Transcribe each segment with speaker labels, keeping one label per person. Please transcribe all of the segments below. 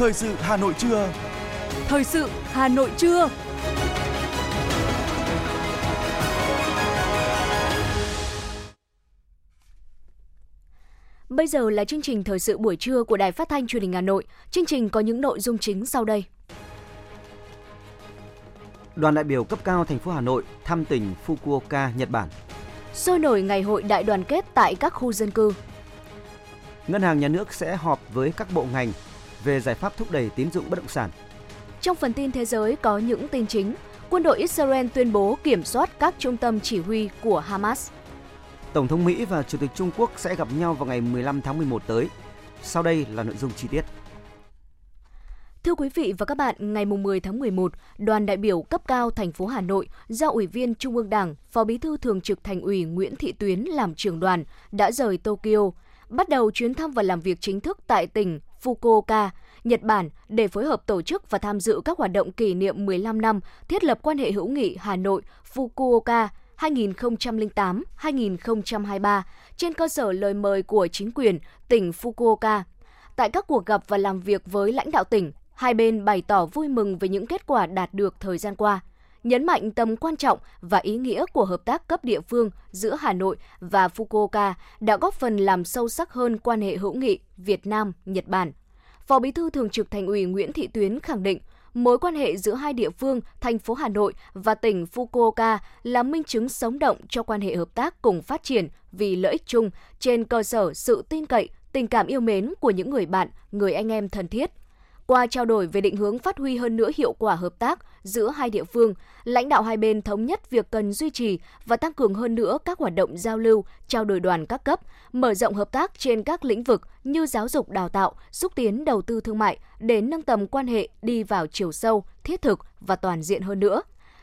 Speaker 1: Thời sự Hà Nội trưa.
Speaker 2: Thời sự Hà Nội trưa. Bây giờ là chương trình thời sự buổi trưa của Đài Phát thanh Truyền hình Hà Nội. Chương trình có những nội dung chính sau đây.
Speaker 3: Đoàn đại biểu cấp cao thành phố Hà Nội thăm tỉnh Fukuoka, Nhật Bản.
Speaker 2: Sôi nổi ngày hội đại đoàn kết tại các khu dân cư.
Speaker 3: Ngân hàng Nhà nước sẽ họp với các bộ ngành về giải pháp thúc đẩy tín dụng bất động sản.
Speaker 2: Trong phần tin thế giới có những tin chính, quân đội Israel tuyên bố kiểm soát các trung tâm chỉ huy của Hamas.
Speaker 3: Tổng thống Mỹ và Chủ tịch Trung Quốc sẽ gặp nhau vào ngày 15 tháng 11 tới. Sau đây là nội dung chi tiết.
Speaker 2: Thưa quý vị và các bạn, ngày 10 tháng 11, đoàn đại biểu cấp cao thành phố Hà Nội do Ủy viên Trung ương Đảng, Phó Bí thư Thường trực Thành ủy Nguyễn Thị Tuyến làm trưởng đoàn đã rời Tokyo, bắt đầu chuyến thăm và làm việc chính thức tại tỉnh Fukuoka, Nhật Bản để phối hợp tổ chức và tham dự các hoạt động kỷ niệm 15 năm thiết lập quan hệ hữu nghị Hà Nội Fukuoka 2008-2023 trên cơ sở lời mời của chính quyền tỉnh Fukuoka. Tại các cuộc gặp và làm việc với lãnh đạo tỉnh, hai bên bày tỏ vui mừng về những kết quả đạt được thời gian qua, nhấn mạnh tầm quan trọng và ý nghĩa của hợp tác cấp địa phương giữa Hà Nội và Fukuoka đã góp phần làm sâu sắc hơn quan hệ hữu nghị Việt Nam-Nhật Bản. Phó Bí thư Thường trực Thành ủy Nguyễn Thị Tuyến khẳng định, mối quan hệ giữa hai địa phương, thành phố Hà Nội và tỉnh Fukuoka là minh chứng sống động cho quan hệ hợp tác cùng phát triển vì lợi ích chung trên cơ sở sự tin cậy, tình cảm yêu mến của những người bạn, người anh em thân thiết. Qua trao đổi về định hướng phát huy hơn nữa hiệu quả hợp tác giữa hai địa phương, lãnh đạo hai bên thống nhất việc cần duy trì và tăng cường hơn nữa các hoạt động giao lưu, trao đổi đoàn các cấp, mở rộng hợp tác trên các lĩnh vực như giáo dục đào tạo, xúc tiến đầu tư thương mại để nâng tầm quan hệ đi vào chiều sâu, thiết thực và toàn diện hơn nữa.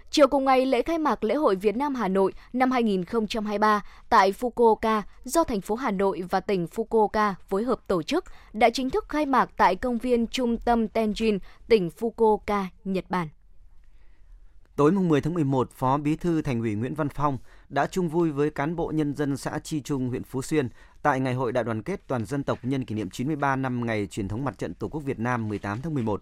Speaker 2: Chiều cùng ngày, lễ khai mạc lễ hội Việt Nam Hà Nội năm 2023 tại Fukuoka do thành phố Hà Nội và tỉnh Fukuoka phối hợp tổ chức đã chính thức khai mạc tại công viên trung tâm Tenjin, tỉnh Fukuoka, Nhật Bản.
Speaker 3: Tối 10 tháng 11, Phó Bí thư Thành ủy Nguyễn Văn Phong đã chung vui với cán bộ nhân dân xã Chi Trung, huyện Phú Xuyên tại Ngày hội Đại đoàn kết toàn dân tộc nhân kỷ niệm 93 năm ngày truyền thống mặt trận Tổ quốc Việt Nam 18 tháng 11.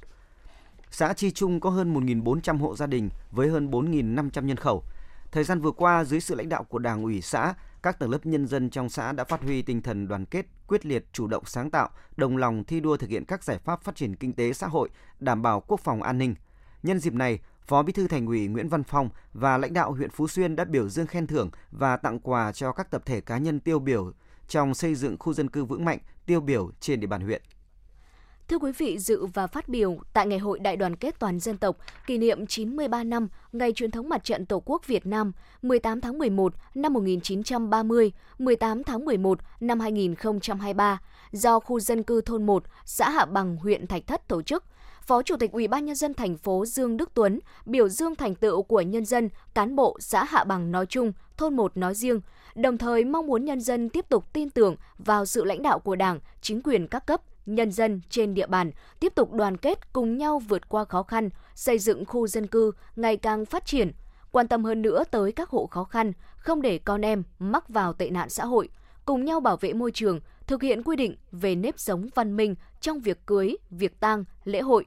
Speaker 3: Xã Chi Trung có hơn 1.400 hộ gia đình với hơn 4.500 nhân khẩu. Thời gian vừa qua, dưới sự lãnh đạo của Đảng ủy xã, các tầng lớp nhân dân trong xã đã phát huy tinh thần đoàn kết, quyết liệt, chủ động sáng tạo, đồng lòng thi đua thực hiện các giải pháp phát triển kinh tế xã hội, đảm bảo quốc phòng an ninh. Nhân dịp này, Phó Bí thư Thành ủy Nguyễn Văn Phong và lãnh đạo huyện Phú Xuyên đã biểu dương khen thưởng và tặng quà cho các tập thể cá nhân tiêu biểu trong xây dựng khu dân cư vững mạnh, tiêu biểu trên địa bàn huyện.
Speaker 2: Thưa quý vị, dự và phát biểu tại Ngày hội Đại đoàn kết toàn dân tộc kỷ niệm 93 năm Ngày truyền thống mặt trận Tổ quốc Việt Nam 18 tháng 11 năm 1930, 18 tháng 11 năm 2023 do khu dân cư thôn 1, xã Hạ Bằng, huyện Thạch Thất tổ chức. Phó Chủ tịch Ủy ban nhân dân thành phố Dương Đức Tuấn biểu dương thành tựu của nhân dân, cán bộ xã Hạ Bằng nói chung, thôn 1 nói riêng, đồng thời mong muốn nhân dân tiếp tục tin tưởng vào sự lãnh đạo của Đảng, chính quyền các cấp, nhân dân trên địa bàn tiếp tục đoàn kết cùng nhau vượt qua khó khăn, xây dựng khu dân cư ngày càng phát triển, quan tâm hơn nữa tới các hộ khó khăn, không để con em mắc vào tệ nạn xã hội, cùng nhau bảo vệ môi trường, thực hiện quy định về nếp sống văn minh trong việc cưới, việc tang, lễ hội.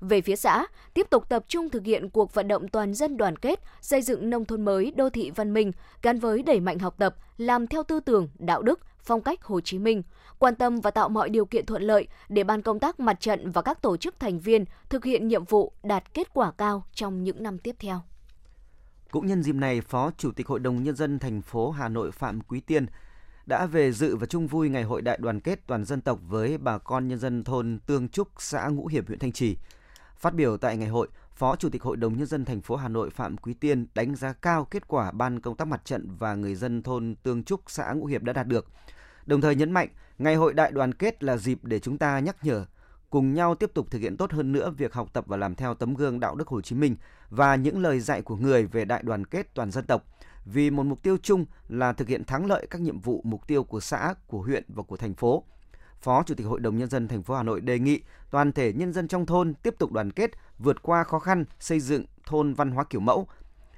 Speaker 2: Về phía xã, tiếp tục tập trung thực hiện cuộc vận động toàn dân đoàn kết, xây dựng nông thôn mới, đô thị văn minh, gắn với đẩy mạnh học tập, làm theo tư tưởng, đạo đức, phong cách Hồ Chí Minh, quan tâm và tạo mọi điều kiện thuận lợi để ban công tác mặt trận và các tổ chức thành viên thực hiện nhiệm vụ đạt kết quả cao trong những năm tiếp theo.
Speaker 3: Cũng nhân dịp này, Phó Chủ tịch Hội đồng Nhân dân thành phố Hà Nội Phạm Quý Tiên đã về dự và chung vui Ngày hội Đại đoàn kết toàn dân tộc với bà con nhân dân thôn Tương Trúc, xã Ngũ Hiệp, huyện Thanh Trì. Phát biểu tại ngày hội, Phó Chủ tịch Hội đồng Nhân dân thành phố Hà Nội Phạm Quý Tiên đánh giá cao kết quả Ban công tác mặt trận và người dân thôn Tương Trúc, xã Ngũ Hiệp đã đạt được. Đồng thời nhấn mạnh, Ngày hội đại đoàn kết là dịp để chúng ta nhắc nhở, cùng nhau tiếp tục thực hiện tốt hơn nữa việc học tập và làm theo tấm gương đạo đức Hồ Chí Minh và những lời dạy của người về đại đoàn kết toàn dân tộc vì một mục tiêu chung là thực hiện thắng lợi các nhiệm vụ mục tiêu của xã, của huyện và của thành phố. Phó Chủ tịch Hội đồng nhân dân thành phố Hà Nội đề nghị toàn thể nhân dân trong thôn tiếp tục đoàn kết, vượt qua khó khăn, xây dựng thôn văn hóa kiểu mẫu,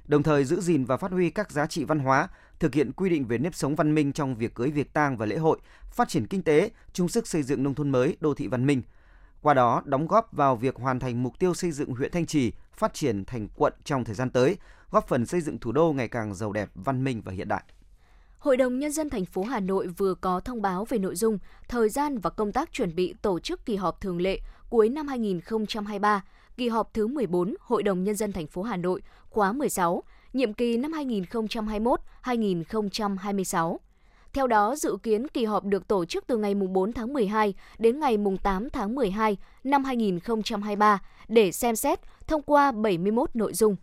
Speaker 3: đồng thời giữ gìn và phát huy các giá trị văn hóa, thực hiện quy định về nếp sống văn minh trong việc cưới việc tang và lễ hội, phát triển kinh tế, chung sức xây dựng nông thôn mới, đô thị văn minh. qua đó đóng góp vào việc hoàn thành mục tiêu xây dựng huyện Thanh Trì phát triển thành quận trong thời gian tới, góp phần xây dựng thủ đô ngày càng giàu đẹp, văn minh và hiện đại.
Speaker 2: Hội đồng Nhân dân thành phố Hà Nội vừa có thông báo về nội dung, thời gian và công tác chuẩn bị tổ chức kỳ họp thường lệ cuối năm 2023, kỳ họp thứ 14 Hội đồng Nhân dân thành phố Hà Nội khóa 16, nhiệm kỳ năm 2021-2026. Theo đó, dự kiến kỳ họp được tổ chức từ ngày 4 tháng 12 đến ngày 8 tháng 12 năm 2023 để xem xét, thông qua 71 nội dung.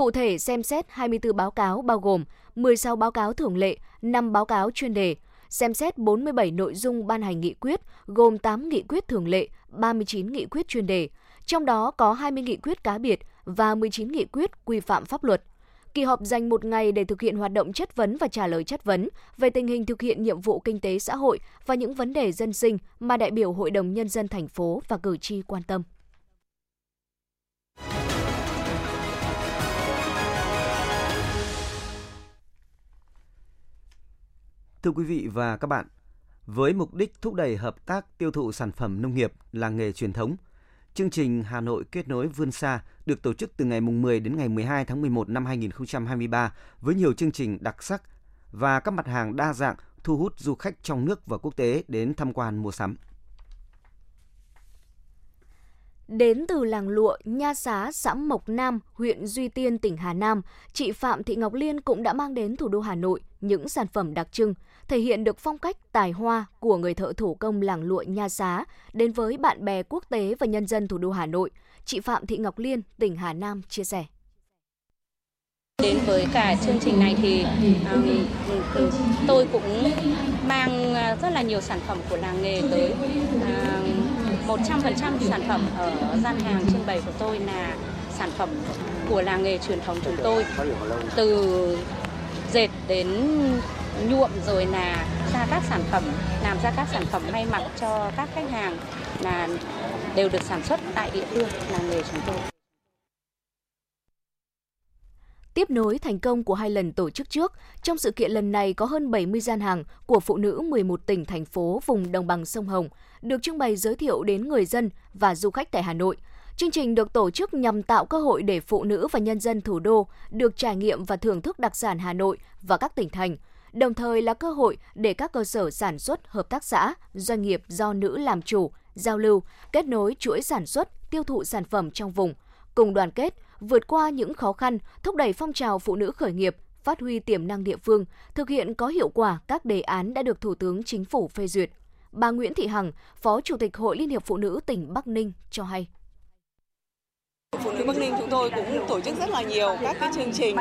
Speaker 2: Cụ thể, xem xét 24 báo cáo bao gồm 16 báo cáo thường lệ, 5 báo cáo chuyên đề, xem xét 47 nội dung ban hành nghị quyết, gồm 8 nghị quyết thường lệ, 39 nghị quyết chuyên đề, trong đó có 20 nghị quyết cá biệt và 19 nghị quyết quy phạm pháp luật. Kỳ họp dành một ngày để thực hiện hoạt động chất vấn và trả lời chất vấn về tình hình thực hiện nhiệm vụ kinh tế xã hội và những vấn đề dân sinh mà đại biểu Hội đồng Nhân dân thành phố và cử tri quan tâm.
Speaker 3: Thưa quý vị và các bạn, với mục đích thúc đẩy hợp tác tiêu thụ sản phẩm nông nghiệp, làng nghề truyền thống, chương trình Hà Nội kết nối vươn xa được tổ chức từ ngày 10 đến ngày 12 tháng 11 năm 2023 với nhiều chương trình đặc sắc và các mặt hàng đa dạng thu hút du khách trong nước và quốc tế đến tham quan mua sắm.
Speaker 2: Đến từ làng lụa Nha Xá, xã Mộc Nam, huyện Duy Tiên, tỉnh Hà Nam, chị Phạm Thị Ngọc Liên cũng đã mang đến thủ đô Hà Nội những sản phẩm đặc trưng, thể hiện được phong cách tài hoa của người thợ thủ công làng lụa Nha Xá đến với bạn bè quốc tế và nhân dân thủ đô Hà Nội. Chị Phạm Thị Ngọc Liên, tỉnh Hà Nam chia sẻ.
Speaker 1: Đến với cả chương trình này thì um, tôi cũng mang rất là nhiều sản phẩm của làng nghề tới. À, 100% sản phẩm ở gian hàng trưng bày của tôi là sản phẩm của làng nghề truyền thống chúng tôi. Từ dệt đến nhuộm rồi là ra các sản phẩm, làm ra các sản phẩm may mặc cho các khách hàng là đều được sản xuất tại địa phương làng nghề chúng tôi.
Speaker 2: Tiếp nối thành công của hai lần tổ chức trước, trong sự kiện lần này có hơn 70 gian hàng của phụ nữ 11 tỉnh, thành phố vùng đồng bằng sông Hồng được trưng bày giới thiệu đến người dân và du khách tại Hà Nội. Chương trình được tổ chức nhằm tạo cơ hội để phụ nữ và nhân dân thủ đô được trải nghiệm và thưởng thức đặc sản Hà Nội và các tỉnh thành, đồng thời là cơ hội để các cơ sở sản xuất, hợp tác xã, doanh nghiệp do nữ làm chủ, giao lưu, kết nối chuỗi sản xuất, tiêu thụ sản phẩm trong vùng, cùng đoàn kết, vượt qua những khó khăn, thúc đẩy phong trào phụ nữ khởi nghiệp, phát huy tiềm năng địa phương, thực hiện có hiệu quả các đề án đã được Thủ tướng Chính phủ phê duyệt. Bà Nguyễn Thị Hằng, Phó Chủ tịch Hội Liên hiệp Phụ nữ tỉnh Bắc Ninh cho hay.
Speaker 4: Phụ nữ Bắc Ninh chúng tôi cũng tổ chức rất là nhiều các cái chương trình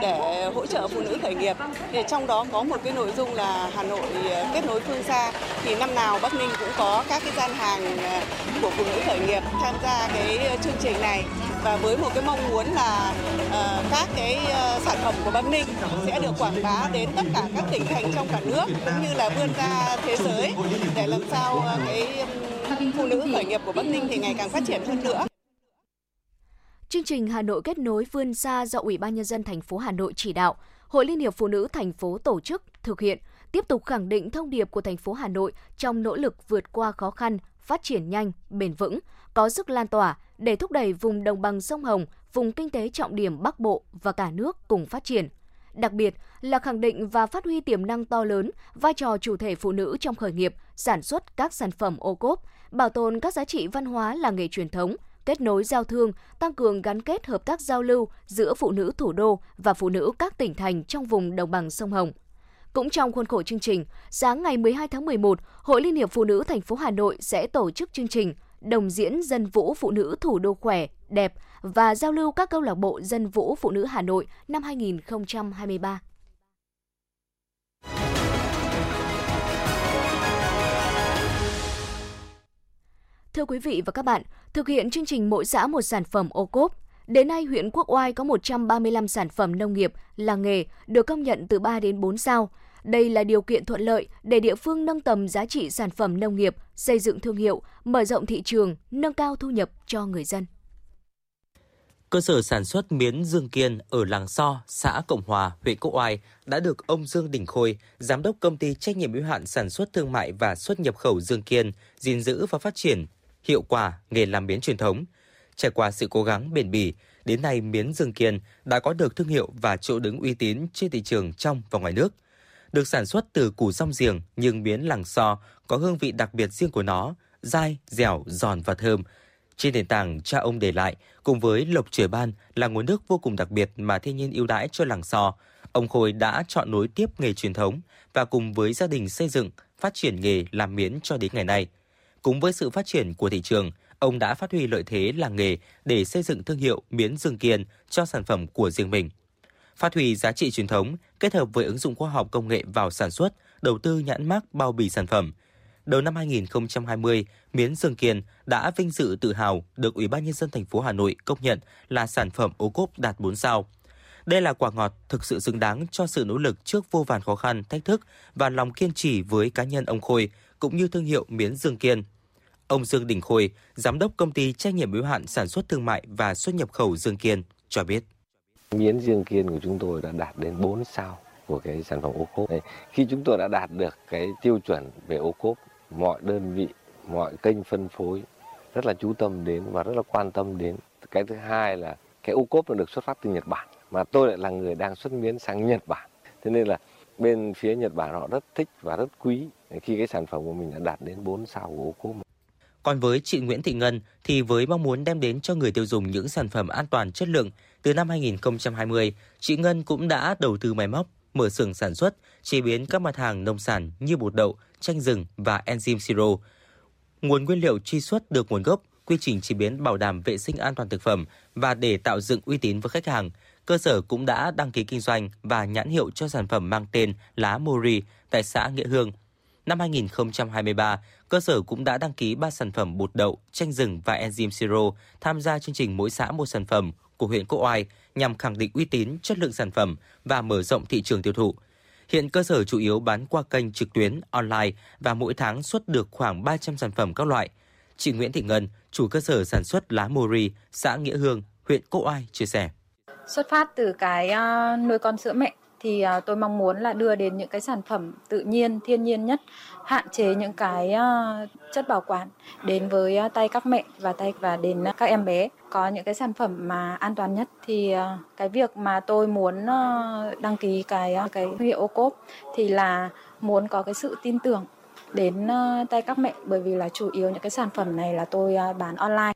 Speaker 4: để hỗ trợ phụ nữ khởi nghiệp. Thì trong đó có một cái nội dung là Hà Nội ờ, kết nối phương xa. Thì năm nào Bắc Ninh cũng có các cái gian hàng ờ, của phụ nữ khởi nghiệp tham gia cái ờ, chương trình này và với một cái mong muốn là uh, các cái uh, sản phẩm của Bắc Ninh sẽ được quảng bá đến tất cả các tỉnh thành trong cả nước cũng như là vươn ra thế giới để làm sao uh, cái um, phụ nữ khởi nghiệp của Bắc Ninh thì ngày càng phát triển hơn nữa.
Speaker 2: Chương trình Hà Nội kết nối vươn xa do Ủy ban nhân dân thành phố Hà Nội chỉ đạo, Hội Liên hiệp Phụ nữ thành phố tổ chức, thực hiện, tiếp tục khẳng định thông điệp của thành phố Hà Nội trong nỗ lực vượt qua khó khăn, phát triển nhanh, bền vững, có sức lan tỏa để thúc đẩy vùng đồng bằng sông Hồng, vùng kinh tế trọng điểm Bắc Bộ và cả nước cùng phát triển. Đặc biệt là khẳng định và phát huy tiềm năng to lớn, vai trò chủ thể phụ nữ trong khởi nghiệp, sản xuất các sản phẩm ô cốp, bảo tồn các giá trị văn hóa làng nghề truyền thống, kết nối giao thương, tăng cường gắn kết hợp tác giao lưu giữa phụ nữ thủ đô và phụ nữ các tỉnh thành trong vùng đồng bằng sông Hồng. Cũng trong khuôn khổ chương trình, sáng ngày 12 tháng 11, Hội Liên hiệp Phụ nữ thành phố Hà Nội sẽ tổ chức chương trình đồng diễn dân vũ phụ nữ thủ đô khỏe, đẹp và giao lưu các câu lạc bộ dân vũ phụ nữ Hà Nội năm 2023. Thưa quý vị và các bạn, thực hiện chương trình mỗi xã một sản phẩm ô cốp, Đến nay, huyện Quốc Oai có 135 sản phẩm nông nghiệp, làng nghề được công nhận từ 3 đến 4 sao. Đây là điều kiện thuận lợi để địa phương nâng tầm giá trị sản phẩm nông nghiệp, xây dựng thương hiệu, mở rộng thị trường, nâng cao thu nhập cho người dân.
Speaker 5: Cơ sở sản xuất miến Dương Kiên ở làng So, xã Cộng Hòa, huyện Quốc Oai đã được ông Dương Đình Khôi, giám đốc công ty trách nhiệm hữu hạn sản xuất thương mại và xuất nhập khẩu Dương Kiên, gìn giữ và phát triển hiệu quả nghề làm miến truyền thống. Trải qua sự cố gắng bền bỉ, đến nay miến Dương Kiên đã có được thương hiệu và chỗ đứng uy tín trên thị trường trong và ngoài nước. Được sản xuất từ củ rong giềng nhưng miến làng so có hương vị đặc biệt riêng của nó, dai, dẻo, giòn và thơm. Trên nền tảng cha ông để lại, cùng với lộc trời ban là nguồn nước vô cùng đặc biệt mà thiên nhiên ưu đãi cho làng so, ông Khôi đã chọn nối tiếp nghề truyền thống và cùng với gia đình xây dựng, phát triển nghề làm miến cho đến ngày nay. Cùng với sự phát triển của thị trường, ông đã phát huy lợi thế làng nghề để xây dựng thương hiệu miến Dương Kiên cho sản phẩm của riêng mình. Phát huy giá trị truyền thống, kết hợp với ứng dụng khoa học công nghệ vào sản xuất, đầu tư nhãn mác bao bì sản phẩm. Đầu năm 2020, miến Dương Kiên đã vinh dự tự hào được Ủy ban nhân dân thành phố Hà Nội công nhận là sản phẩm ô cốp đạt 4 sao. Đây là quả ngọt thực sự xứng đáng cho sự nỗ lực trước vô vàn khó khăn, thách thức và lòng kiên trì với cá nhân ông Khôi cũng như thương hiệu miến Dương Kiên. Ông Dương Đình Khôi, giám đốc công ty trách nhiệm hữu hạn sản xuất thương mại và xuất nhập khẩu Dương Kiên cho biết.
Speaker 6: Miến Dương Kiên của chúng tôi đã đạt đến 4 sao của cái sản phẩm ô cốp. Đấy, khi chúng tôi đã đạt được cái tiêu chuẩn về ô cốp, mọi đơn vị, mọi kênh phân phối rất là chú tâm đến và rất là quan tâm đến. Cái thứ hai là cái ô cốp nó được xuất phát từ Nhật Bản mà tôi lại là người đang xuất miến sang Nhật Bản. Thế nên là bên phía Nhật Bản họ rất thích và rất quý khi cái sản phẩm của mình đã đạt đến 4 sao của ô cốp.
Speaker 5: Còn với chị Nguyễn Thị Ngân thì với mong muốn đem đến cho người tiêu dùng những sản phẩm an toàn chất lượng, từ năm 2020, chị Ngân cũng đã đầu tư máy móc, mở xưởng sản xuất, chế biến các mặt hàng nông sản như bột đậu, chanh rừng và enzyme siro. Nguồn nguyên liệu truy xuất được nguồn gốc, quy trình chế biến bảo đảm vệ sinh an toàn thực phẩm và để tạo dựng uy tín với khách hàng, cơ sở cũng đã đăng ký kinh doanh và nhãn hiệu cho sản phẩm mang tên lá Mori tại xã Nghĩa Hương. Năm 2023, cơ sở cũng đã đăng ký 3 sản phẩm bột đậu, chanh rừng và enzyme siro tham gia chương trình mỗi xã một sản phẩm của huyện Quốc Oai nhằm khẳng định uy tín, chất lượng sản phẩm và mở rộng thị trường tiêu thụ. Hiện cơ sở chủ yếu bán qua kênh trực tuyến online và mỗi tháng xuất được khoảng 300 sản phẩm các loại. Chị Nguyễn Thị Ngân, chủ cơ sở sản xuất lá Mori, xã Nghĩa Hương, huyện Quốc Oai chia sẻ.
Speaker 7: Xuất phát từ cái uh, nuôi con sữa mẹ thì uh, tôi mong muốn là đưa đến những cái sản phẩm tự nhiên, thiên nhiên nhất, hạn chế những cái uh, chất bảo quản đến với uh, tay các mẹ và tay và đến uh, các em bé. Có những cái sản phẩm mà an toàn nhất thì uh, cái việc mà tôi muốn uh, đăng ký cái uh, cái hiệu ô cốp thì là muốn có cái sự tin tưởng đến uh, tay các mẹ bởi vì là chủ yếu những cái sản phẩm này là tôi uh, bán online.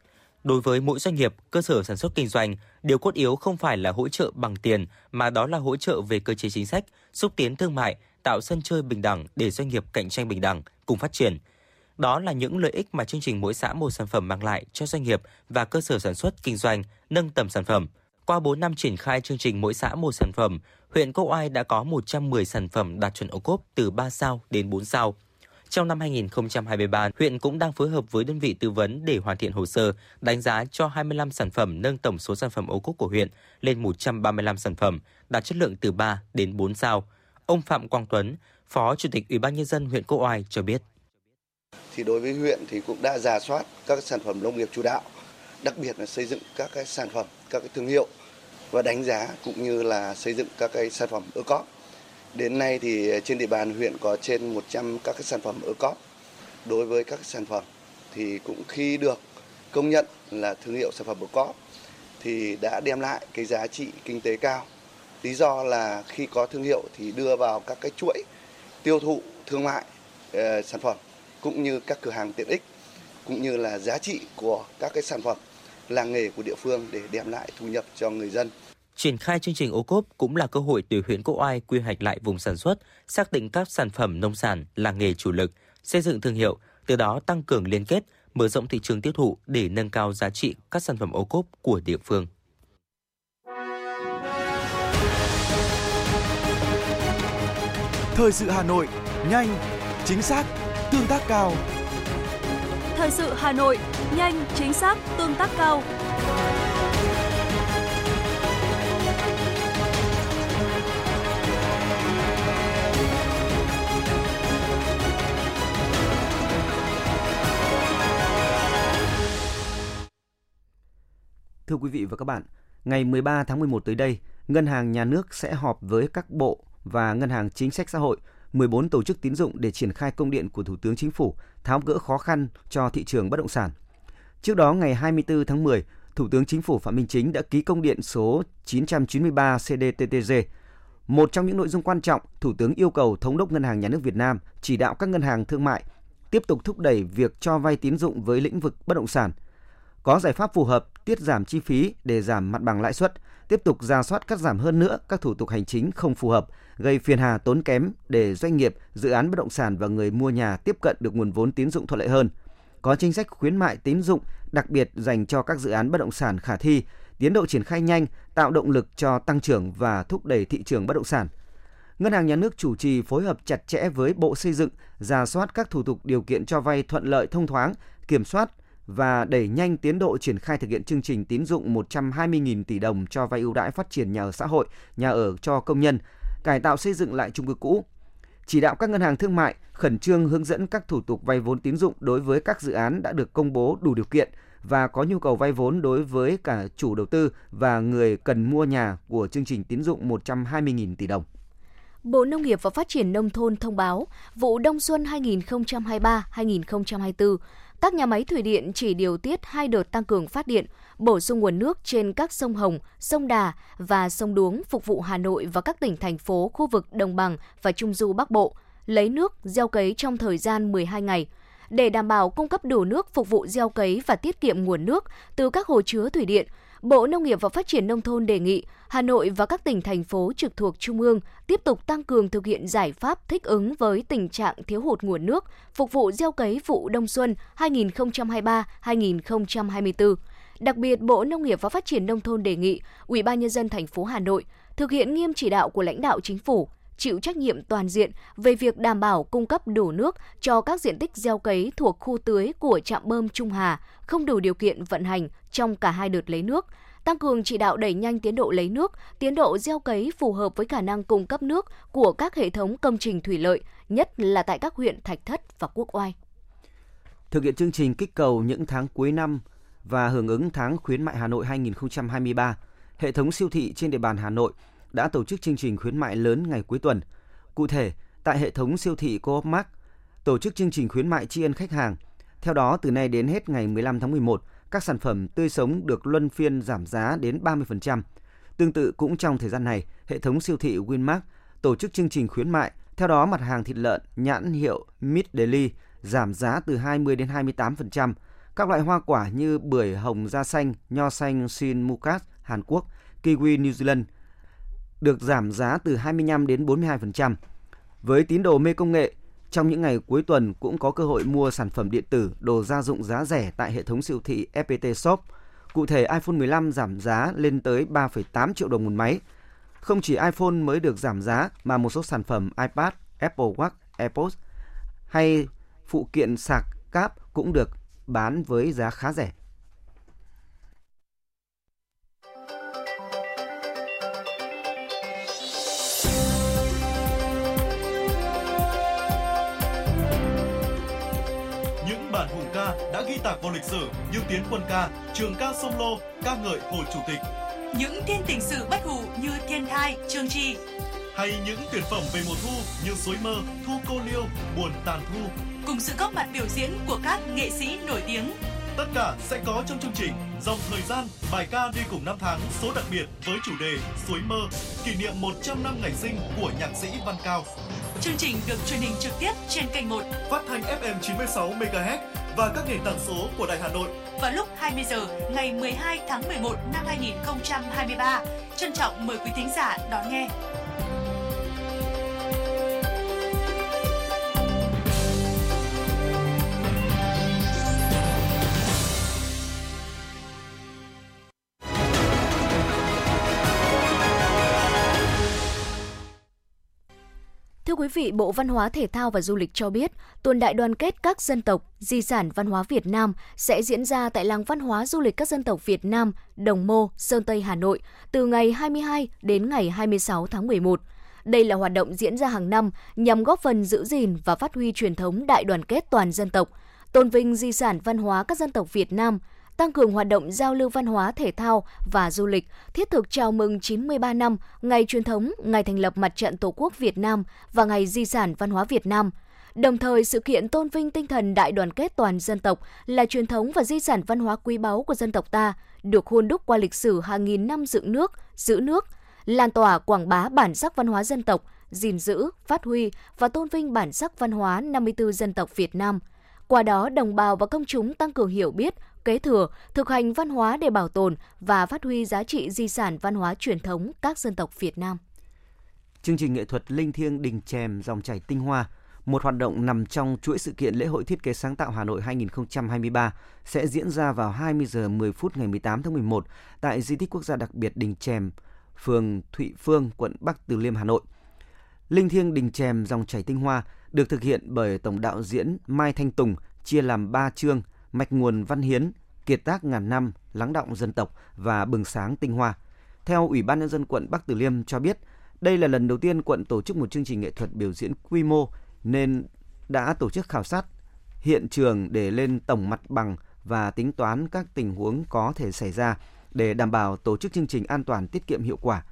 Speaker 5: Đối với mỗi doanh nghiệp, cơ sở sản xuất kinh doanh, điều cốt yếu không phải là hỗ trợ bằng tiền, mà đó là hỗ trợ về cơ chế chính sách, xúc tiến thương mại, tạo sân chơi bình đẳng để doanh nghiệp cạnh tranh bình đẳng, cùng phát triển. Đó là những lợi ích mà chương trình mỗi xã một sản phẩm mang lại cho doanh nghiệp và cơ sở sản xuất kinh doanh, nâng tầm sản phẩm. Qua 4 năm triển khai chương trình mỗi xã một sản phẩm, huyện Quốc Oai đã có 110 sản phẩm đạt chuẩn ô cốp từ 3 sao đến 4 sao. Trong năm 2023, huyện cũng đang phối hợp với đơn vị tư vấn để hoàn thiện hồ sơ, đánh giá cho 25 sản phẩm nâng tổng số sản phẩm ô cốp của huyện lên 135 sản phẩm, đạt chất lượng từ 3 đến 4 sao. Ông Phạm Quang Tuấn, Phó Chủ tịch Ủy ban nhân dân huyện cô Oai cho biết.
Speaker 8: Thì đối với huyện thì cũng đã giả soát các sản phẩm nông nghiệp chủ đạo, đặc biệt là xây dựng các cái sản phẩm, các cái thương hiệu và đánh giá cũng như là xây dựng các cái sản phẩm ô cốp Đến nay thì ờ, trên địa bàn huyện có trên 100 các cái sản phẩm ô cóp. Đối với các sản phẩm thì cũng khi được công nhận là thương hiệu sản phẩm ô cóp thì đã đem lại cái giá trị kinh tế cao. Lý do là khi có thương hiệu thì đưa vào các cái chuỗi tiêu thụ thương mại uh, sản phẩm cũng như các cửa hàng tiện ích cũng như là giá trị của các cái sản phẩm làng nghề của địa phương để đem lại thu nhập cho người dân.
Speaker 5: Triển khai chương trình ô cốp cũng là cơ hội để huyện Quốc Oai quy hoạch lại vùng sản xuất, xác định các sản phẩm nông sản là nghề chủ lực, xây dựng thương hiệu, từ đó tăng cường liên kết, mở rộng thị trường tiêu thụ để nâng cao giá trị các sản phẩm ô cốp của địa phương.
Speaker 9: Thời sự Hà Nội, nhanh, chính xác, tương tác cao.
Speaker 10: Thời sự Hà Nội, nhanh, chính xác, tương tác cao.
Speaker 3: Thưa quý vị và các bạn, ngày 13 tháng 11 tới đây, Ngân hàng Nhà nước sẽ họp với các bộ và Ngân hàng Chính sách Xã hội 14 tổ chức tín dụng để triển khai công điện của Thủ tướng Chính phủ tháo gỡ khó khăn cho thị trường bất động sản. Trước đó, ngày 24 tháng 10, Thủ tướng Chính phủ Phạm Minh Chính đã ký công điện số 993 CDTTG. Một trong những nội dung quan trọng, Thủ tướng yêu cầu Thống đốc Ngân hàng Nhà nước Việt Nam chỉ đạo các ngân hàng thương mại tiếp tục thúc đẩy việc cho vay tín dụng với lĩnh vực bất động sản, có giải pháp phù hợp tiết giảm chi phí để giảm mặt bằng lãi suất, tiếp tục ra soát cắt giảm hơn nữa các thủ tục hành chính không phù hợp, gây phiền hà tốn kém để doanh nghiệp, dự án bất động sản và người mua nhà tiếp cận được nguồn vốn tín dụng thuận lợi hơn. Có chính sách khuyến mại tín dụng đặc biệt dành cho các dự án bất động sản khả thi, tiến độ triển khai nhanh, tạo động lực cho tăng trưởng và thúc đẩy thị trường bất động sản. Ngân hàng Nhà nước chủ trì phối hợp chặt chẽ với Bộ Xây dựng, ra soát các thủ tục điều kiện cho vay thuận lợi thông thoáng, kiểm soát và đẩy nhanh tiến độ triển khai thực hiện chương trình tín dụng 120.000 tỷ đồng cho vay ưu đãi phát triển nhà ở xã hội, nhà ở cho công nhân, cải tạo xây dựng lại chung cư cũ. Chỉ đạo các ngân hàng thương mại khẩn trương hướng dẫn các thủ tục vay vốn tín dụng đối với các dự án đã được công bố đủ điều kiện và có nhu cầu vay vốn đối với cả chủ đầu tư và người cần mua nhà của chương trình tín dụng 120.000 tỷ đồng.
Speaker 2: Bộ Nông nghiệp và Phát triển Nông thôn thông báo, vụ đông xuân 2023-2024, các nhà máy thủy điện chỉ điều tiết hai đợt tăng cường phát điện, bổ sung nguồn nước trên các sông Hồng, sông Đà và sông Đuống phục vụ Hà Nội và các tỉnh thành phố khu vực Đồng bằng và Trung du Bắc Bộ, lấy nước gieo cấy trong thời gian 12 ngày. Để đảm bảo cung cấp đủ nước phục vụ gieo cấy và tiết kiệm nguồn nước từ các hồ chứa thủy điện, Bộ Nông nghiệp và Phát triển Nông thôn đề nghị Hà Nội và các tỉnh, thành phố trực thuộc Trung ương tiếp tục tăng cường thực hiện giải pháp thích ứng với tình trạng thiếu hụt nguồn nước, phục vụ gieo cấy vụ đông xuân 2023-2024. Đặc biệt, Bộ Nông nghiệp và Phát triển Nông thôn đề nghị Ủy ban Nhân dân thành phố Hà Nội thực hiện nghiêm chỉ đạo của lãnh đạo chính phủ, chịu trách nhiệm toàn diện về việc đảm bảo cung cấp đủ nước cho các diện tích gieo cấy thuộc khu tưới của trạm bơm Trung Hà không đủ điều kiện vận hành trong cả hai đợt lấy nước, tăng cường chỉ đạo đẩy nhanh tiến độ lấy nước, tiến độ gieo cấy phù hợp với khả năng cung cấp nước của các hệ thống công trình thủy lợi, nhất là tại các huyện Thạch Thất và Quốc Oai.
Speaker 3: Thực hiện chương trình kích cầu những tháng cuối năm và hưởng ứng tháng khuyến mại Hà Nội 2023, hệ thống siêu thị trên địa bàn Hà Nội đã tổ chức chương trình khuyến mại lớn ngày cuối tuần. Cụ thể, tại hệ thống siêu thị Coop Mart, tổ chức chương trình khuyến mại tri ân khách hàng. Theo đó, từ nay đến hết ngày 15 tháng 11, các sản phẩm tươi sống được luân phiên giảm giá đến 30%. Tương tự cũng trong thời gian này, hệ thống siêu thị Winmart tổ chức chương trình khuyến mại. Theo đó, mặt hàng thịt lợn nhãn hiệu Mid Deli giảm giá từ 20 đến 28%. Các loại hoa quả như bưởi hồng da xanh, nho xanh Shin Mukat Hàn Quốc, kiwi New Zealand được giảm giá từ 25 đến 42%. Với tín đồ mê công nghệ, trong những ngày cuối tuần cũng có cơ hội mua sản phẩm điện tử, đồ gia dụng giá rẻ tại hệ thống siêu thị FPT Shop. Cụ thể iPhone 15 giảm giá lên tới 3,8 triệu đồng một máy. Không chỉ iPhone mới được giảm giá mà một số sản phẩm iPad, Apple Watch, AirPods hay phụ kiện sạc cáp cũng được bán với giá khá rẻ.
Speaker 11: Ghi tạc vào lịch sử như tiến quân ca, trường ca sông lô, ca ngợi Hồ Chủ tịch.
Speaker 10: Những thiên tình sự bất hủ như thiên thai, trường trì.
Speaker 11: Hay những tuyển phẩm về mùa thu như suối mơ, thu cô liêu, buồn tàn thu.
Speaker 10: Cùng sự góp mặt biểu diễn của các nghệ sĩ nổi tiếng.
Speaker 11: Tất cả sẽ có trong chương trình Dòng thời gian, bài ca đi cùng năm tháng số đặc biệt với chủ đề Suối mơ, kỷ niệm 100 năm ngày sinh của nhạc sĩ Văn Cao.
Speaker 10: Chương trình được truyền hình trực tiếp trên kênh 1
Speaker 11: phát thanh FM 96 MHz và các nền tảng số của Đài Hà Nội
Speaker 10: vào lúc 20 giờ ngày 12 tháng 11 năm 2023. Trân trọng mời quý thính giả đón nghe.
Speaker 2: Thưa quý vị, Bộ Văn hóa Thể thao và Du lịch cho biết, tuần đại đoàn kết các dân tộc, di sản văn hóa Việt Nam sẽ diễn ra tại làng văn hóa du lịch các dân tộc Việt Nam, Đồng Mô, Sơn Tây, Hà Nội từ ngày 22 đến ngày 26 tháng 11. Đây là hoạt động diễn ra hàng năm nhằm góp phần giữ gìn và phát huy truyền thống đại đoàn kết toàn dân tộc, tôn vinh di sản văn hóa các dân tộc Việt Nam – tăng cường hoạt động giao lưu văn hóa thể thao và du lịch, thiết thực chào mừng 93 năm ngày truyền thống ngày thành lập Mặt trận Tổ quốc Việt Nam và ngày di sản văn hóa Việt Nam. Đồng thời, sự kiện tôn vinh tinh thần đại đoàn kết toàn dân tộc là truyền thống và di sản văn hóa quý báu của dân tộc ta, được hôn đúc qua lịch sử hàng nghìn năm dựng nước, giữ nước, lan tỏa quảng bá bản sắc văn hóa dân tộc, gìn giữ, phát huy và tôn vinh bản sắc văn hóa 54 dân tộc Việt Nam. Qua đó, đồng bào và công chúng tăng cường hiểu biết, kế thừa, thực hành văn hóa để bảo tồn và phát huy giá trị di sản văn hóa truyền thống các dân tộc Việt Nam.
Speaker 3: Chương trình nghệ thuật Linh Thiêng Đình Chèm dòng chảy tinh hoa, một hoạt động nằm trong chuỗi sự kiện lễ hội thiết kế sáng tạo Hà Nội 2023 sẽ diễn ra vào 20 giờ 10 phút ngày 18 tháng 11 tại di tích quốc gia đặc biệt Đình Chèm, phường Thụy Phương, quận Bắc Từ Liêm, Hà Nội. Linh Thiêng Đình Chèm dòng chảy tinh hoa được thực hiện bởi tổng đạo diễn Mai Thanh Tùng chia làm 3 chương Mạch nguồn văn hiến, Kiệt tác ngàn năm, Lắng động dân tộc và Bừng sáng tinh hoa. Theo Ủy ban nhân dân quận Bắc Từ Liêm cho biết, đây là lần đầu tiên quận tổ chức một chương trình nghệ thuật biểu diễn quy mô nên đã tổ chức khảo sát hiện trường để lên tổng mặt bằng và tính toán các tình huống có thể xảy ra để đảm bảo tổ chức chương trình an toàn tiết kiệm hiệu quả.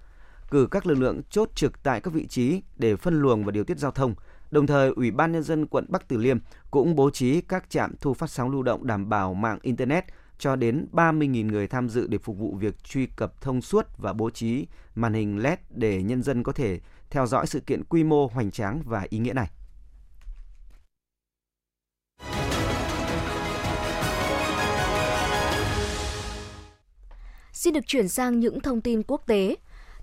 Speaker 3: Cử các lực lượng chốt trực tại các vị trí để phân luồng và điều tiết giao thông. Đồng thời, Ủy ban Nhân dân quận Bắc Từ Liêm cũng bố trí các trạm thu phát sóng lưu động đảm bảo mạng Internet cho đến 30.000 người tham dự để phục vụ việc truy cập thông suốt và bố trí màn hình LED để nhân dân có thể theo dõi sự kiện quy mô hoành tráng và ý nghĩa này.
Speaker 2: Xin được chuyển sang những thông tin quốc tế.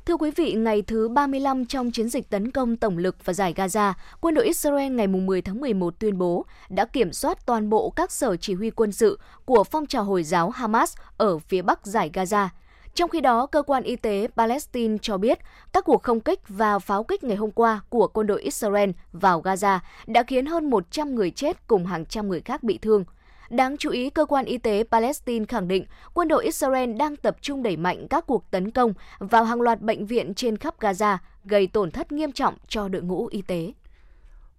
Speaker 2: Thưa quý vị, ngày thứ 35 trong chiến dịch tấn công tổng lực và giải Gaza, quân đội Israel ngày 10 tháng 11 tuyên bố đã kiểm soát toàn bộ các sở chỉ huy quân sự của phong trào Hồi giáo Hamas ở phía bắc giải Gaza. Trong khi đó, cơ quan y tế Palestine cho biết các cuộc không kích và pháo kích ngày hôm qua của quân đội Israel vào Gaza đã khiến hơn 100 người chết cùng hàng trăm người khác bị thương – Đáng chú ý, cơ quan y tế Palestine khẳng định quân đội Israel đang tập trung đẩy mạnh các cuộc tấn công vào hàng loạt bệnh viện trên khắp Gaza, gây tổn thất nghiêm trọng cho đội ngũ y tế.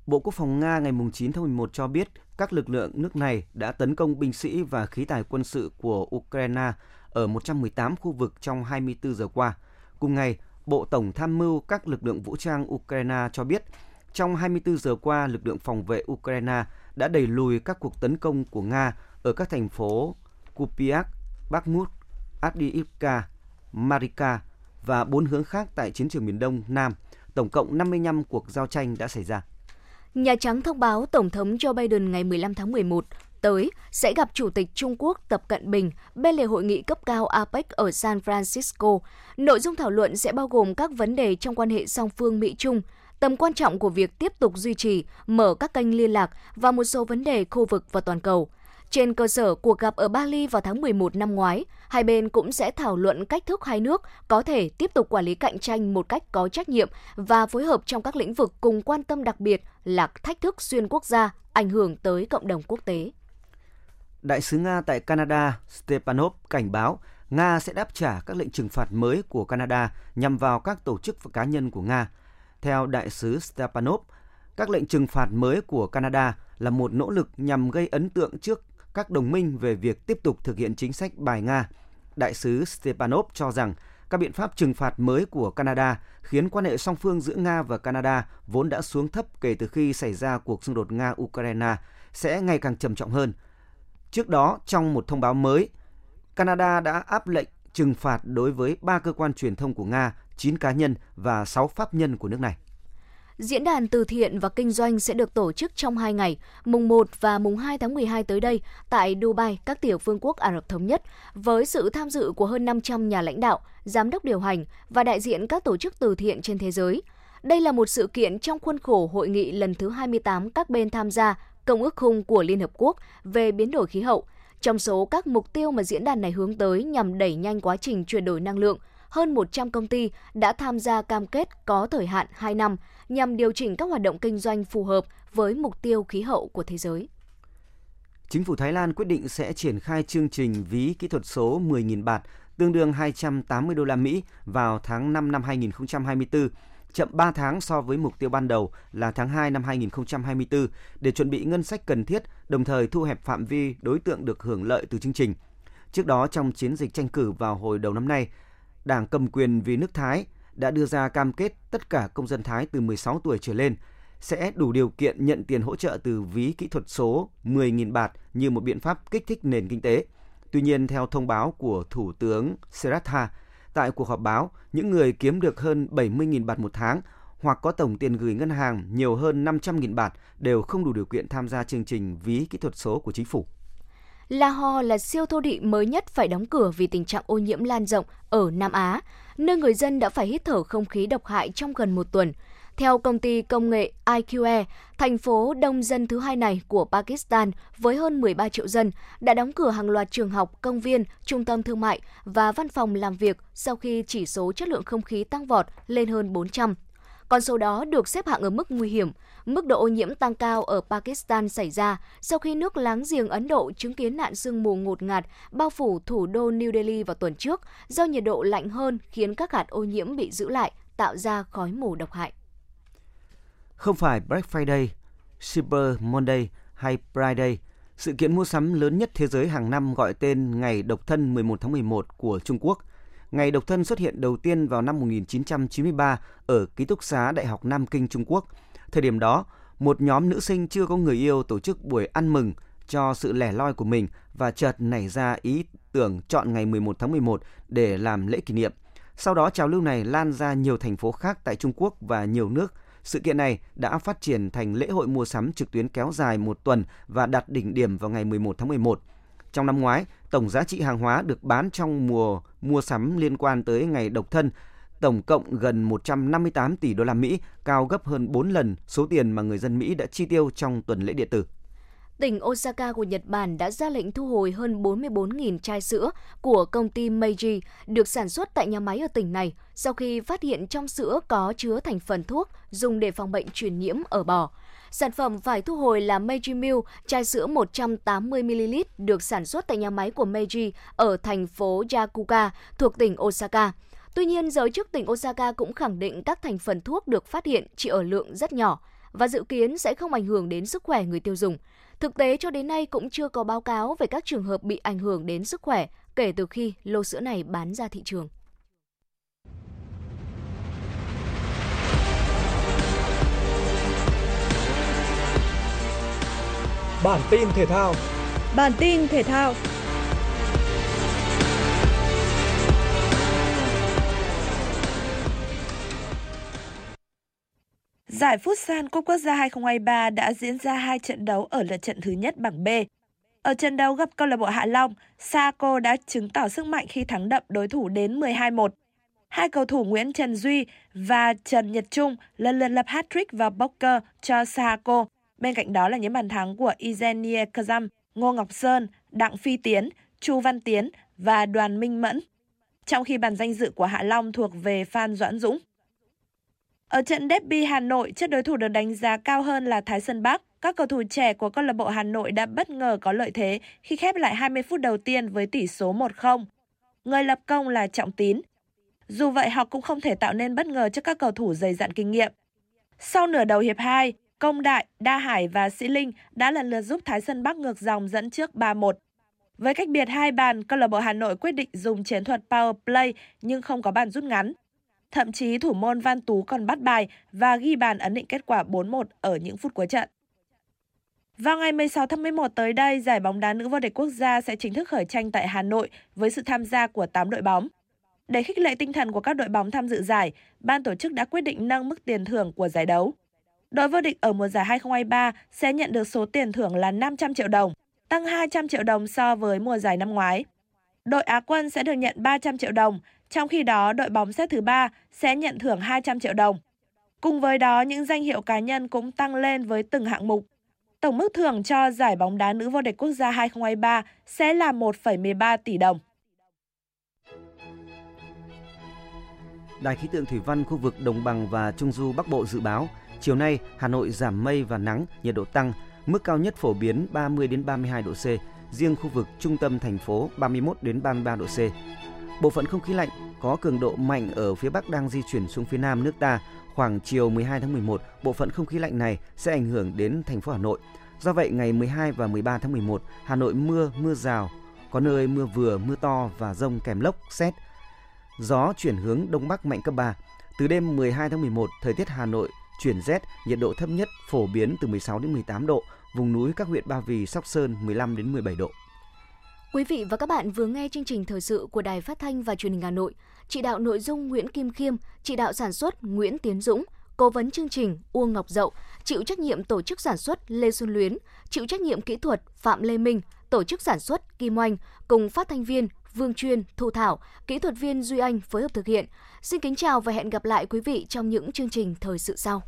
Speaker 3: Bộ Quốc phòng Nga ngày 9 tháng 11 cho biết các lực lượng nước này đã tấn công binh sĩ và khí tài quân sự của Ukraine ở 118 khu vực trong 24 giờ qua. Cùng ngày, Bộ Tổng tham mưu các lực lượng vũ trang Ukraine cho biết trong 24 giờ qua, lực lượng phòng vệ Ukraine đã đẩy lùi các cuộc tấn công của Nga ở các thành phố Kupiak, Bakhmut, Avdiivka, Marika và bốn hướng khác tại chiến trường miền Đông Nam. Tổng cộng 55 cuộc giao tranh đã xảy ra.
Speaker 2: Nhà Trắng thông báo Tổng thống Joe Biden ngày 15 tháng 11 tới sẽ gặp Chủ tịch Trung Quốc Tập Cận Bình bên lề hội nghị cấp cao APEC ở San Francisco. Nội dung thảo luận sẽ bao gồm các vấn đề trong quan hệ song phương Mỹ-Trung, tầm quan trọng của việc tiếp tục duy trì, mở các kênh liên lạc và một số vấn đề khu vực và toàn cầu. Trên cơ sở cuộc gặp ở Bali vào tháng 11 năm ngoái, hai bên cũng sẽ thảo luận cách thức hai nước có thể tiếp tục quản lý cạnh tranh một cách có trách nhiệm và phối hợp trong các lĩnh vực cùng quan tâm đặc biệt là thách thức xuyên quốc gia ảnh hưởng tới cộng đồng quốc tế.
Speaker 3: Đại sứ Nga tại Canada Stepanov cảnh báo Nga sẽ đáp trả các lệnh trừng phạt mới của Canada nhằm vào các tổ chức và cá nhân của Nga – theo đại sứ Stepanov, các lệnh trừng phạt mới của Canada là một nỗ lực nhằm gây ấn tượng trước các đồng minh về việc tiếp tục thực hiện chính sách bài Nga. Đại sứ Stepanov cho rằng các biện pháp trừng phạt mới của Canada khiến quan hệ song phương giữa Nga và Canada vốn đã xuống thấp kể từ khi xảy ra cuộc xung đột Nga-Ukraine sẽ ngày càng trầm trọng hơn. Trước đó, trong một thông báo mới, Canada đã áp lệnh trừng phạt đối với ba cơ quan truyền thông của Nga 9 cá nhân và 6 pháp nhân của nước này.
Speaker 2: Diễn đàn từ thiện và kinh doanh sẽ được tổ chức trong 2 ngày, mùng 1 và mùng 2 tháng 12 tới đây tại Dubai, các tiểu phương quốc Ả Rập Thống Nhất, với sự tham dự của hơn 500 nhà lãnh đạo, giám đốc điều hành và đại diện các tổ chức từ thiện trên thế giới. Đây là một sự kiện trong khuôn khổ hội nghị lần thứ 28 các bên tham gia Công ước khung của Liên Hợp Quốc về biến đổi khí hậu. Trong số các mục tiêu mà diễn đàn này hướng tới nhằm đẩy nhanh quá trình chuyển đổi năng lượng – hơn 100 công ty đã tham gia cam kết có thời hạn 2 năm nhằm điều chỉnh các hoạt động kinh doanh phù hợp với mục tiêu khí hậu của thế giới.
Speaker 3: Chính phủ Thái Lan quyết định sẽ triển khai chương trình ví kỹ thuật số 10.000 bạt, tương đương 280 đô la Mỹ vào tháng 5 năm 2024, chậm 3 tháng so với mục tiêu ban đầu là tháng 2 năm 2024 để chuẩn bị ngân sách cần thiết, đồng thời thu hẹp phạm vi đối tượng được hưởng lợi từ chương trình. Trước đó trong chiến dịch tranh cử vào hồi đầu năm nay, Đảng cầm quyền vì nước Thái đã đưa ra cam kết tất cả công dân Thái từ 16 tuổi trở lên sẽ đủ điều kiện nhận tiền hỗ trợ từ ví kỹ thuật số 10.000 bạt như một biện pháp kích thích nền kinh tế. Tuy nhiên, theo thông báo của Thủ tướng Seratha, tại cuộc họp báo, những người kiếm được hơn 70.000 bạt một tháng hoặc có tổng tiền gửi ngân hàng nhiều hơn 500.000 bạt đều không đủ điều kiện tham gia chương trình ví kỹ thuật số của chính phủ.
Speaker 2: Lahore là siêu đô thị mới nhất phải đóng cửa vì tình trạng ô nhiễm lan rộng ở Nam Á, nơi người dân đã phải hít thở không khí độc hại trong gần một tuần. Theo công ty công nghệ IQE, thành phố đông dân thứ hai này của Pakistan với hơn 13 triệu dân đã đóng cửa hàng loạt trường học, công viên, trung tâm thương mại và văn phòng làm việc sau khi chỉ số chất lượng không khí tăng vọt lên hơn 400. Con số đó được xếp hạng ở mức nguy hiểm. Mức độ ô nhiễm tăng cao ở Pakistan xảy ra sau khi nước láng giềng Ấn Độ chứng kiến nạn sương mù ngột ngạt bao phủ thủ đô New Delhi vào tuần trước do nhiệt độ lạnh hơn khiến các hạt ô nhiễm bị giữ lại, tạo ra khói mù độc hại.
Speaker 3: Không phải Black Friday, Cyber Monday hay Pride Day, sự kiện mua sắm lớn nhất thế giới hàng năm gọi tên Ngày Độc thân 11 tháng 11 của Trung Quốc. Ngày độc thân xuất hiện đầu tiên vào năm 1993 ở ký túc xá Đại học Nam Kinh Trung Quốc. Thời điểm đó, một nhóm nữ sinh chưa có người yêu tổ chức buổi ăn mừng cho sự lẻ loi của mình và chợt nảy ra ý tưởng chọn ngày 11 tháng 11 để làm lễ kỷ niệm. Sau đó trào lưu này lan ra nhiều thành phố khác tại Trung Quốc và nhiều nước sự kiện này đã phát triển thành lễ hội mua sắm trực tuyến kéo dài một tuần và đạt đỉnh điểm vào ngày 11 tháng 11. Trong năm ngoái, tổng giá trị hàng hóa được bán trong mùa mua sắm liên quan tới ngày độc thân tổng cộng gần 158 tỷ đô la Mỹ, cao gấp hơn 4 lần số tiền mà người dân Mỹ đã chi tiêu trong tuần lễ điện tử
Speaker 2: tỉnh Osaka của Nhật Bản đã ra lệnh thu hồi hơn 44.000 chai sữa của công ty Meiji được sản xuất tại nhà máy ở tỉnh này sau khi phát hiện trong sữa có chứa thành phần thuốc dùng để phòng bệnh truyền nhiễm ở bò. Sản phẩm phải thu hồi là Meiji Milk, chai sữa 180ml được sản xuất tại nhà máy của Meiji ở thành phố Yakuka thuộc tỉnh Osaka. Tuy nhiên, giới chức tỉnh Osaka cũng khẳng định các thành phần thuốc được phát hiện chỉ ở lượng rất nhỏ và dự kiến sẽ không ảnh hưởng đến sức khỏe người tiêu dùng. Thực tế cho đến nay cũng chưa có báo cáo về các trường hợp bị ảnh hưởng đến sức khỏe kể từ khi lô sữa này bán ra thị trường.
Speaker 9: Bản tin thể thao
Speaker 12: Bản tin thể thao Giải Futsal Cúp Quốc gia 2023 đã diễn ra hai trận đấu ở lượt trận thứ nhất bảng B. Ở trận đấu gặp câu lạc bộ Hạ Long, Saco đã chứng tỏ sức mạnh khi thắng đậm đối thủ đến 12-1. Hai cầu thủ Nguyễn Trần Duy và Trần Nhật Trung lần lượt lập hat-trick và poker cho Saco. Bên cạnh đó là những bàn thắng của Izenia Kazam, Ngô Ngọc Sơn, Đặng Phi Tiến, Chu Văn Tiến và Đoàn Minh Mẫn. Trong khi bàn danh dự của Hạ Long thuộc về Phan Doãn Dũng. Ở trận derby Hà Nội, trước đối thủ được đánh giá cao hơn là Thái Sơn Bắc, các cầu thủ trẻ của câu lạc bộ Hà Nội đã bất ngờ có lợi thế khi khép lại 20 phút đầu tiên với tỷ số 1-0. Người lập công là Trọng Tín. Dù vậy, họ cũng không thể tạo nên bất ngờ trước các cầu thủ dày dặn kinh nghiệm. Sau nửa đầu hiệp 2, Công Đại, Đa Hải và Sĩ Linh đã lần lượt giúp Thái Sơn Bắc ngược dòng dẫn trước 3-1. Với cách biệt hai bàn, câu lạc bộ Hà Nội quyết định dùng chiến thuật power play nhưng không có bàn rút ngắn. Thậm chí thủ môn Văn Tú còn bắt bài và ghi bàn ấn định kết quả 4-1 ở những phút cuối trận. Vào ngày 16 tháng 11 tới đây, giải bóng đá nữ vô địch quốc gia sẽ chính thức khởi tranh tại Hà Nội với sự tham gia của 8 đội bóng. Để khích lệ tinh thần của các đội bóng tham dự giải, ban tổ chức đã quyết định nâng mức tiền thưởng của giải đấu. Đội vô địch ở mùa giải 2023 sẽ nhận được số tiền thưởng là 500 triệu đồng, tăng 200 triệu đồng so với mùa giải năm ngoái. Đội Á quân sẽ được nhận 300 triệu đồng, trong khi đó, đội bóng xếp thứ ba sẽ nhận thưởng 200 triệu đồng. Cùng với đó, những danh hiệu cá nhân cũng tăng lên với từng hạng mục. Tổng mức thưởng cho giải bóng đá nữ vô địch quốc gia 2023 sẽ là 1,13 tỷ đồng.
Speaker 3: Đài khí tượng thủy văn khu vực Đồng bằng và Trung du Bắc Bộ dự báo, chiều nay Hà Nội giảm mây và nắng, nhiệt độ tăng, mức cao nhất phổ biến 30 đến 32 độ C, riêng khu vực trung tâm thành phố 31 đến 33 độ C. Bộ phận không khí lạnh có cường độ mạnh ở phía Bắc đang di chuyển xuống phía Nam nước ta. Khoảng chiều 12 tháng 11, bộ phận không khí lạnh này sẽ ảnh hưởng đến thành phố Hà Nội. Do vậy, ngày 12 và 13 tháng 11, Hà Nội mưa, mưa rào, có nơi mưa vừa, mưa to và rông kèm lốc, xét. Gió chuyển hướng Đông Bắc mạnh cấp 3. Từ đêm 12 tháng 11, thời tiết Hà Nội chuyển rét, nhiệt độ thấp nhất phổ biến từ 16 đến 18 độ, vùng núi các huyện Ba Vì, Sóc Sơn 15 đến 17 độ.
Speaker 2: Quý vị và các bạn vừa nghe chương trình thời sự của Đài Phát thanh và Truyền hình Hà Nội. Chỉ đạo nội dung Nguyễn Kim Khiêm, chỉ đạo sản xuất Nguyễn Tiến Dũng, cố vấn chương trình Uông Ngọc Dậu, chịu trách nhiệm tổ chức sản xuất Lê Xuân Luyến, chịu trách nhiệm kỹ thuật Phạm Lê Minh, tổ chức sản xuất Kim Oanh cùng phát thanh viên Vương Chuyên, Thu Thảo, kỹ thuật viên Duy Anh phối hợp thực hiện. Xin kính chào và hẹn gặp lại quý vị trong những chương trình thời sự sau.